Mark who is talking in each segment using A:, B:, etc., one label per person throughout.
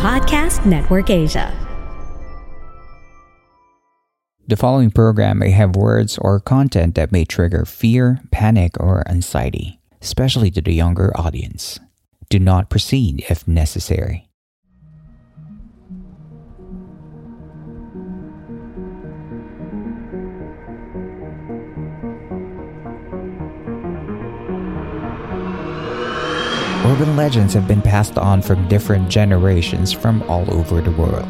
A: Podcast Network Asia.
B: The following program may have words or content that may trigger fear, panic, or anxiety, especially to the younger audience. Do not proceed if necessary. Urban legends have been passed on from different generations from all over the world.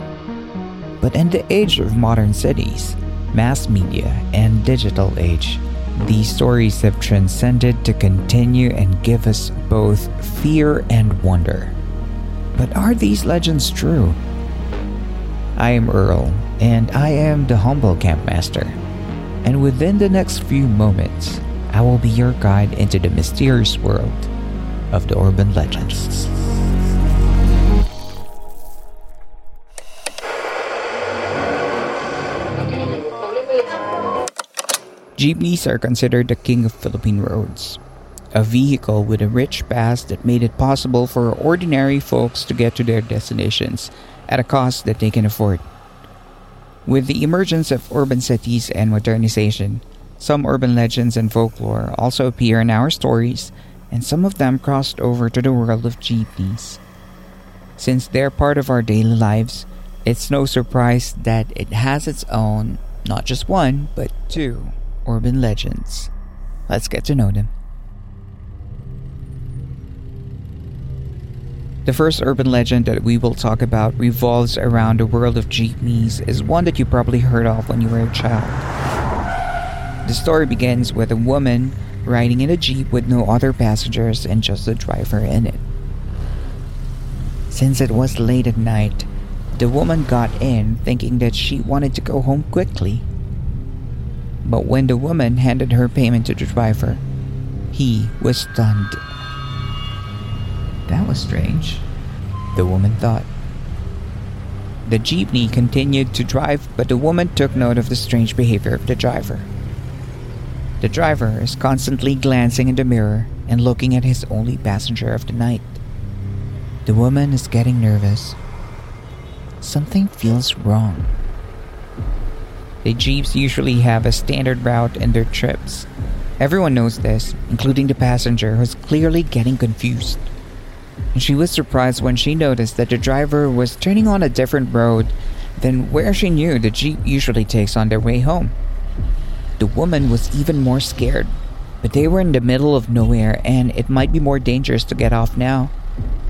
B: But in the age of modern cities, mass media, and digital age, these stories have transcended to continue and give us both fear and wonder. But are these legends true? I am Earl, and I am the humble campmaster. And within the next few moments, I will be your guide into the mysterious world of the urban legends. Jeepneys are considered the king of Philippine roads. A vehicle with a rich past that made it possible for ordinary folks to get to their destinations at a cost that they can afford. With the emergence of urban cities and modernization, some urban legends and folklore also appear in our stories and some of them crossed over to the world of jeepneys. Since they're part of our daily lives, it's no surprise that it has its own, not just one, but two, urban legends. Let's get to know them. The first urban legend that we will talk about revolves around the world of jeepneys is one that you probably heard of when you were a child. The story begins with a woman riding in a jeep with no other passengers and just the driver in it. Since it was late at night, the woman got in thinking that she wanted to go home quickly. But when the woman handed her payment to the driver, he was stunned. That was strange, the woman thought. The jeepney continued to drive, but the woman took note of the strange behavior of the driver. The driver is constantly glancing in the mirror and looking at his only passenger of the night. The woman is getting nervous. Something feels wrong. The Jeeps usually have a standard route in their trips. Everyone knows this, including the passenger who's clearly getting confused. And she was surprised when she noticed that the driver was turning on a different road than where she knew the Jeep usually takes on their way home. The woman was even more scared, but they were in the middle of nowhere and it might be more dangerous to get off now.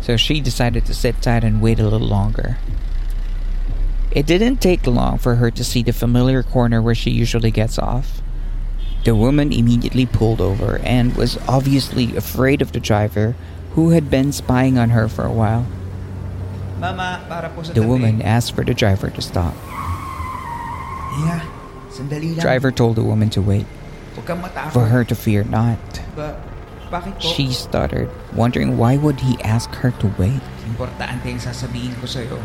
B: So she decided to sit tight and wait a little longer. It didn't take long for her to see the familiar corner where she usually gets off. The woman immediately pulled over and was obviously afraid of the driver who had been spying on her for a while.
C: Mama, para po sa
B: The woman asked for the driver to stop.
C: Yeah. The
B: driver told the woman to wait,
C: Huwag kang matakot.
B: for her to fear not.
C: Ba, bakit po?
B: She stuttered, wondering why would he ask her to wait.
C: Importante yung sasabihin ko sa'yo.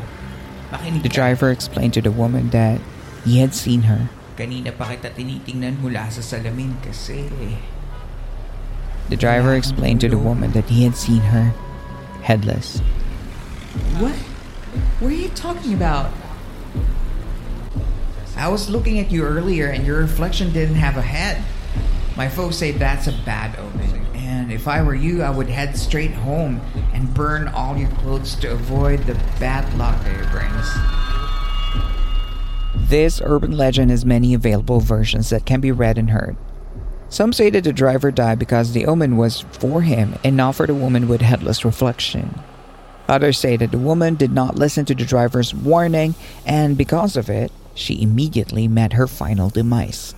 C: Makinig
B: The driver explained to the woman that he had seen her.
C: Kanina pa kita tinitingnan mula sa salamin kasi...
B: The driver explained to the woman that he had seen her headless.
C: What? What are you talking about? I was looking at you earlier and your reflection didn't have a head. My folks say that's a bad omen. And if I were you, I would head straight home and burn all your clothes to avoid the bad luck that it brings.
B: This urban legend has many available versions that can be read and heard. Some say that the driver died because the omen was for him and not for the woman with headless reflection. Others say that the woman did not listen to the driver's warning, and because of it, she immediately met her final demise.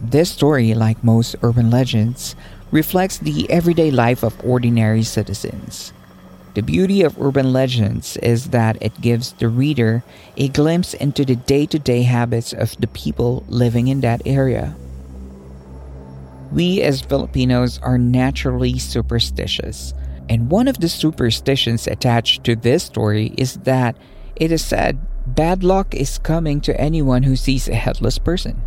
B: This story, like most urban legends, reflects the everyday life of ordinary citizens. The beauty of urban legends is that it gives the reader a glimpse into the day to day habits of the people living in that area. We as Filipinos are naturally superstitious, and one of the superstitions attached to this story is that it is said bad luck is coming to anyone who sees a headless person.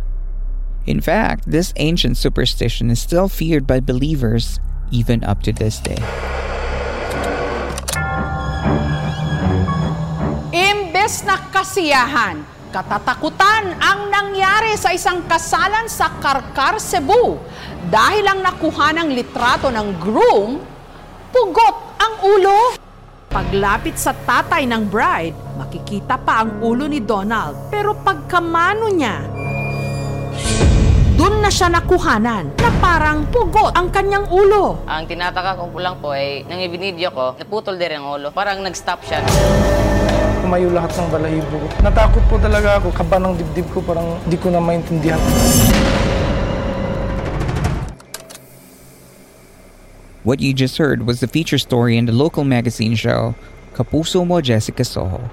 B: In fact, this ancient superstition is still feared by believers even up to this day.
D: Imbes na kasiyahan, katatakutan ang nangyari sa isang kasalan sa Carcar, Cebu dahil ang nakuha ng litrato ng groom, pugot ang ulo. Paglapit sa tatay ng bride, makikita pa ang ulo ni Donald pero pagkamano niya, dun na siya nakuhanan na parang pugot ang kanyang ulo.
E: Ang tinataka ko lang po ay, nang ibinidyo ko, naputol din ang ulo. Parang nag-stop siya.
F: Tumayo lahat ng balahibo ko. Natakot po talaga ako. Kaba ng dibdib ko parang di ko na maintindihan.
B: What you just heard was the feature story in the local magazine show Kapuso Mo Jessica Soho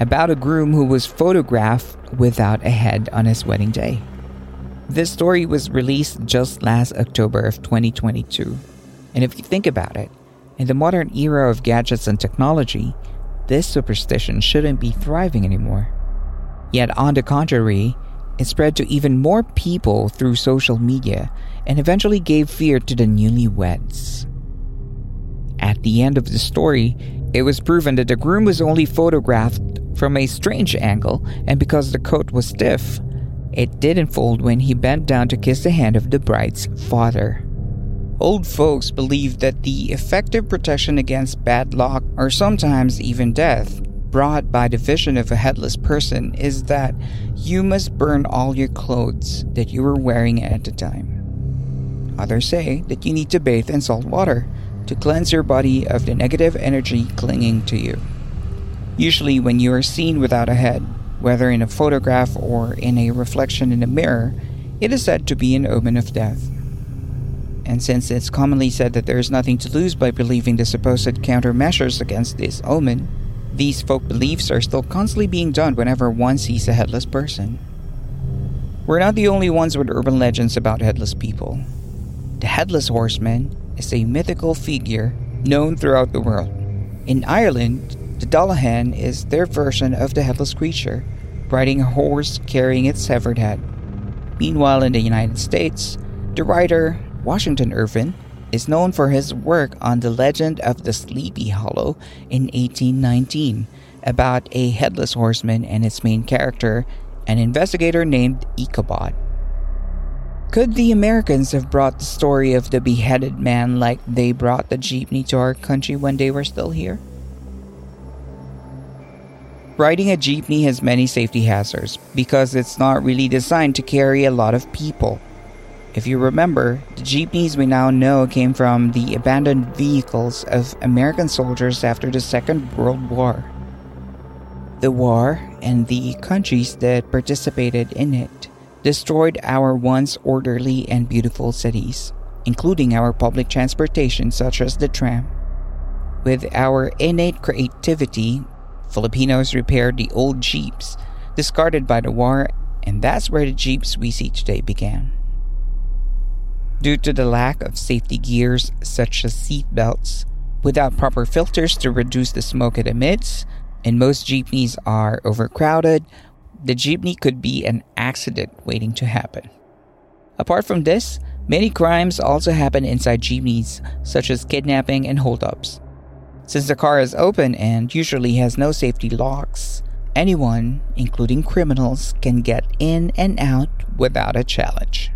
B: about a groom who was photographed without a head on his wedding day. This story was released just last October of 2022. And if you think about it, in the modern era of gadgets and technology, this superstition shouldn't be thriving anymore. Yet, on the contrary, it spread to even more people through social media and eventually gave fear to the newlyweds. At the end of the story, it was proven that the groom was only photographed from a strange angle, and because the coat was stiff, it didn't fold when he bent down to kiss the hand of the bride's father. Old folks believe that the effective protection against bad luck or sometimes even death brought by the vision of a headless person is that you must burn all your clothes that you were wearing at the time. Others say that you need to bathe in salt water to cleanse your body of the negative energy clinging to you. Usually, when you are seen without a head, whether in a photograph or in a reflection in a mirror, it is said to be an omen of death. And since it's commonly said that there is nothing to lose by believing the supposed countermeasures against this omen, these folk beliefs are still constantly being done whenever one sees a headless person. We're not the only ones with urban legends about headless people. The Headless Horseman is a mythical figure known throughout the world. In Ireland, the Dullahan is their version of the headless creature, riding a horse carrying its severed head. Meanwhile, in the United States, the writer Washington Irving is known for his work on the legend of the Sleepy Hollow in 1819 about a headless horseman and its main character, an investigator named Ichabod. Could the Americans have brought the story of the beheaded man like they brought the jeepney to our country when they were still here? Riding a jeepney has many safety hazards because it's not really designed to carry a lot of people. If you remember, the jeepneys we now know came from the abandoned vehicles of American soldiers after the Second World War. The war and the countries that participated in it destroyed our once orderly and beautiful cities, including our public transportation such as the tram. With our innate creativity, Filipinos repaired the old Jeeps discarded by the war, and that's where the Jeeps we see today began. Due to the lack of safety gears such as seat belts, without proper filters to reduce the smoke it emits, and most jeepneys are overcrowded, the jeepney could be an accident waiting to happen. Apart from this, many crimes also happen inside jeepneys, such as kidnapping and holdups. Since the car is open and usually has no safety locks, anyone, including criminals, can get in and out without a challenge.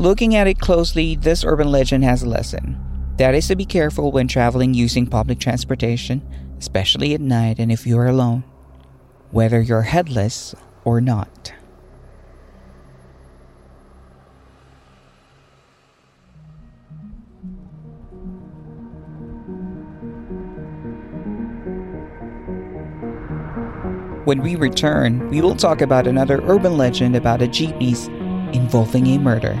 B: Looking at it closely, this urban legend has a lesson. That is to be careful when traveling using public transportation, especially at night and if you are alone, whether you're headless or not. When we return, we will talk about another urban legend about a jeepneys involving a murder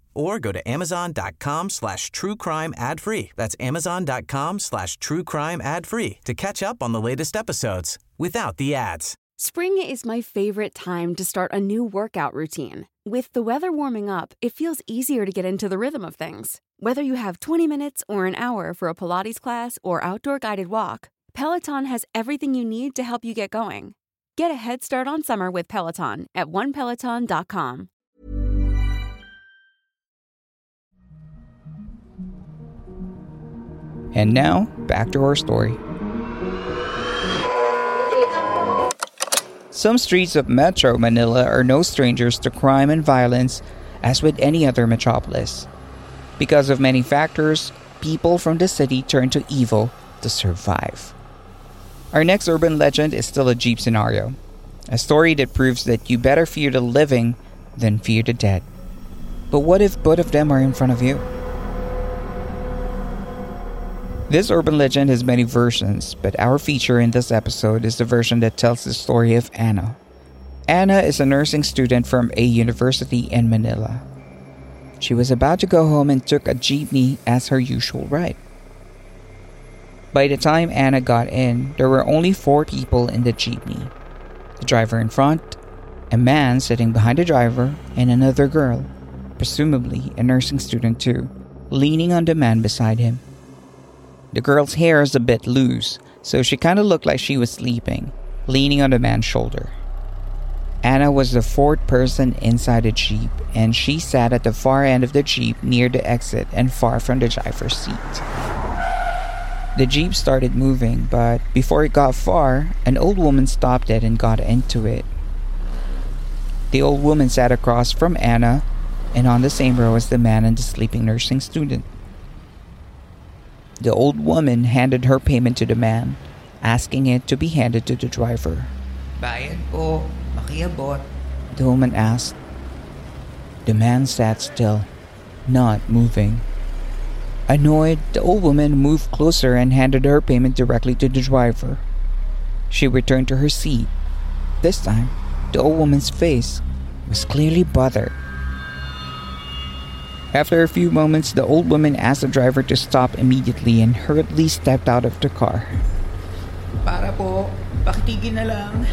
G: or go to amazon.com slash true crime ad free. That's amazon.com slash true crime ad free to catch up on the latest episodes without the ads.
H: Spring is my favorite time to start a new workout routine. With the weather warming up, it feels easier to get into the rhythm of things. Whether you have 20 minutes or an hour for a Pilates class or outdoor guided walk, Peloton has everything you need to help you get going. Get a head start on summer with Peloton at onepeloton.com.
B: And now, back to our story. Some streets of Metro Manila are no strangers to crime and violence as with any other metropolis. Because of many factors, people from the city turn to evil to survive. Our next urban legend is still a Jeep scenario, a story that proves that you better fear the living than fear the dead. But what if both of them are in front of you? This urban legend has many versions, but our feature in this episode is the version that tells the story of Anna. Anna is a nursing student from a university in Manila. She was about to go home and took a jeepney as her usual ride. By the time Anna got in, there were only four people in the jeepney the driver in front, a man sitting behind the driver, and another girl, presumably a nursing student too, leaning on the man beside him. The girl's hair is a bit loose, so she kind of looked like she was sleeping, leaning on the man's shoulder. Anna was the fourth person inside the Jeep, and she sat at the far end of the Jeep near the exit and far from the driver's seat. The Jeep started moving, but before it got far, an old woman stopped it and got into it. The old woman sat across from Anna and on the same row as the man and the sleeping nursing student. The old woman handed her payment to the man, asking it to be handed to the driver.
C: Bayad po, makiabot.
B: The woman asked. The man sat still, not moving. Annoyed, the old woman moved closer and handed her payment directly to the driver. She returned to her seat. This time, the old woman's face was clearly bothered. After a few moments, the old woman asked the driver to stop immediately and hurriedly stepped out of the car.
C: Para po, pakitigin na lang.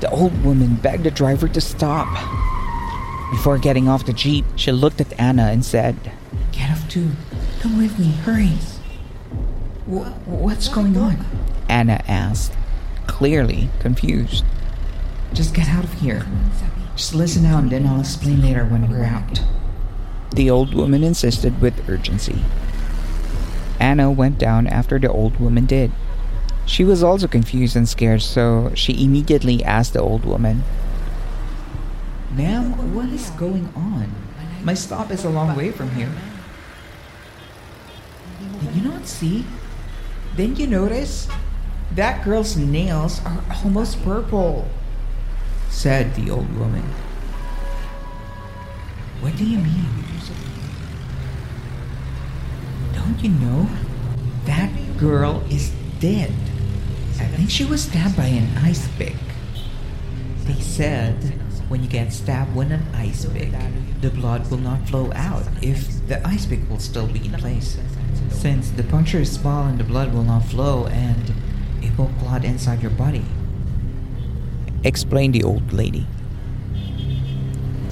B: The old woman begged the driver to stop. Before getting off the jeep, she looked at Anna and said,
C: Get off too. Come with me, hurry. Wh- what's going on?
B: Anna asked, clearly confused.
C: Just get out of here. Just listen now and then I'll explain later when we're out.
B: The old woman insisted with urgency. Anna went down after the old woman did. She was also confused and scared, so she immediately asked the old woman,
C: Ma'am, what is going on? My stop is a long way from here. Did you not see? Didn't you notice? That girl's nails are almost purple, said the old woman. What do you mean? Don't you know? That girl is dead. I think she was stabbed by an ice pick. They said when you get stabbed with an ice pick, the blood will not flow out if the ice pick will still be in place. Since the puncture is small and the blood will not flow and it will clot inside your body.
B: explained the old lady.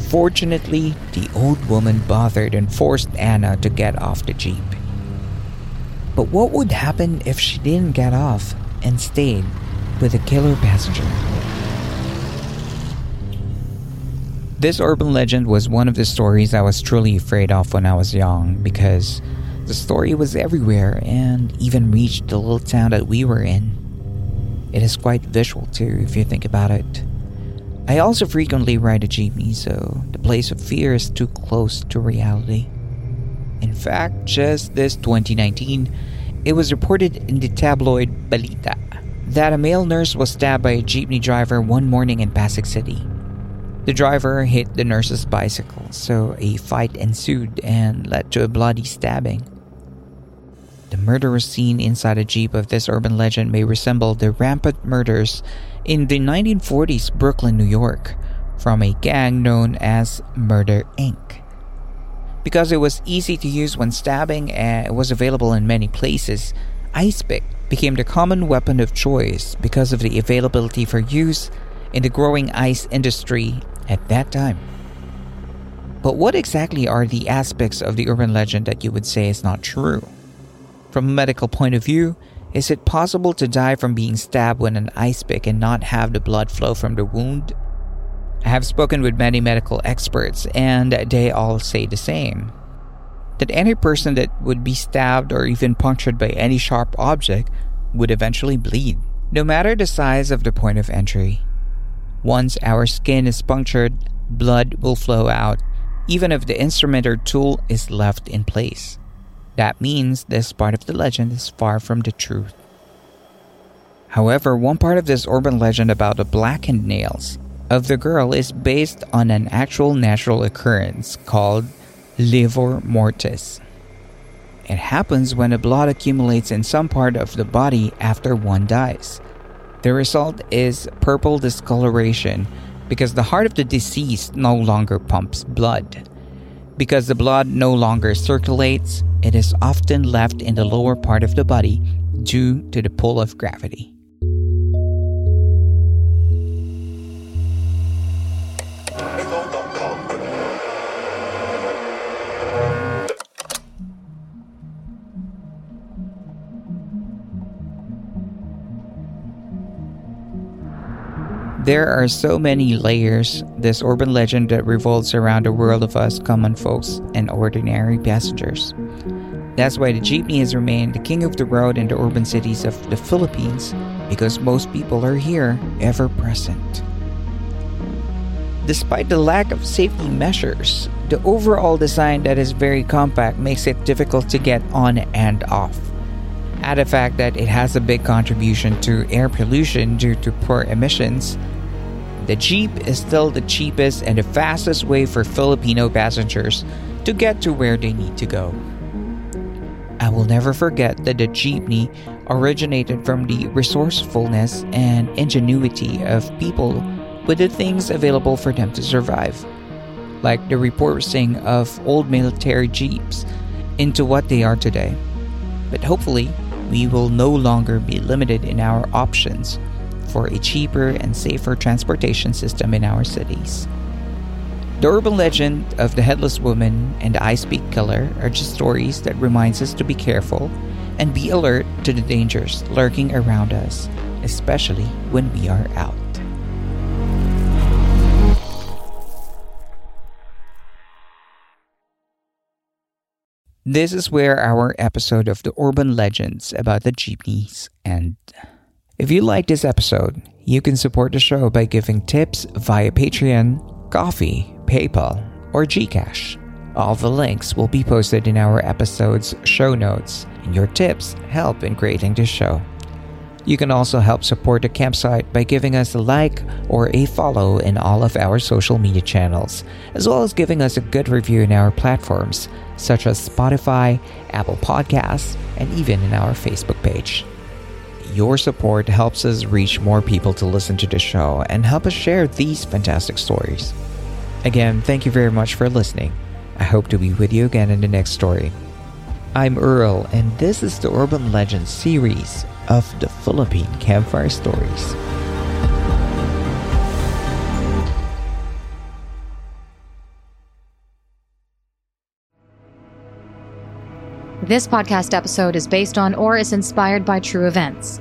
B: Fortunately, the old woman bothered and forced Anna to get off the jeep. But what would happen if she didn't get off and stayed with the killer passenger? This urban legend was one of the stories I was truly afraid of when I was young because the story was everywhere and even reached the little town that we were in. It is quite visual too, if you think about it. I also frequently ride a jeepney, so the place of fear is too close to reality. In fact, just this 2019, it was reported in the tabloid Balita that a male nurse was stabbed by a jeepney driver one morning in Pasig City. The driver hit the nurse's bicycle, so a fight ensued and led to a bloody stabbing. The murderous scene inside a Jeep of this urban legend may resemble the rampant murders in the 1940s Brooklyn, New York, from a gang known as Murder Inc. Because it was easy to use when stabbing and it was available in many places, ice pick became the common weapon of choice because of the availability for use in the growing ice industry at that time. But what exactly are the aspects of the urban legend that you would say is not true? From a medical point of view, is it possible to die from being stabbed with an ice pick and not have the blood flow from the wound? I have spoken with many medical experts, and they all say the same that any person that would be stabbed or even punctured by any sharp object would eventually bleed, no matter the size of the point of entry. Once our skin is punctured, blood will flow out, even if the instrument or tool is left in place. That means this part of the legend is far from the truth. However, one part of this urban legend about the blackened nails of the girl is based on an actual natural occurrence called livor mortis. It happens when the blood accumulates in some part of the body after one dies. The result is purple discoloration because the heart of the deceased no longer pumps blood. Because the blood no longer circulates, it is often left in the lower part of the body due to the pull of gravity. There are so many layers, this urban legend that revolves around the world of us common folks and ordinary passengers. That's why the jeepney has remained the king of the road in the urban cities of the Philippines because most people are here ever present. Despite the lack of safety measures, the overall design that is very compact makes it difficult to get on and off. Add the fact that it has a big contribution to air pollution due to poor emissions, the Jeep is still the cheapest and the fastest way for Filipino passengers to get to where they need to go. I will never forget that the jeepney originated from the resourcefulness and ingenuity of people with the things available for them to survive, like the repurposing of old military jeeps into what they are today. But hopefully, we will no longer be limited in our options for a cheaper and safer transportation system in our cities. The urban legend of the headless woman and the ice pick killer are just stories that reminds us to be careful and be alert to the dangers lurking around us, especially when we are out. This is where our episode of the urban legends about the jeepneys end. If you like this episode, you can support the show by giving tips via Patreon, Ko-fi, PayPal, or Gcash. All the links will be posted in our episode's show notes, and your tips help in creating this show. You can also help support the campsite by giving us a like or a follow in all of our social media channels, as well as giving us a good review in our platforms such as Spotify, Apple Podcasts, and even in our Facebook page. Your support helps us reach more people to listen to the show and help us share these fantastic stories. Again, thank you very much for listening. I hope to be with you again in the next story. I'm Earl, and this is the Urban Legends series of the Philippine Campfire Stories.
I: This podcast episode is based on or is inspired by true events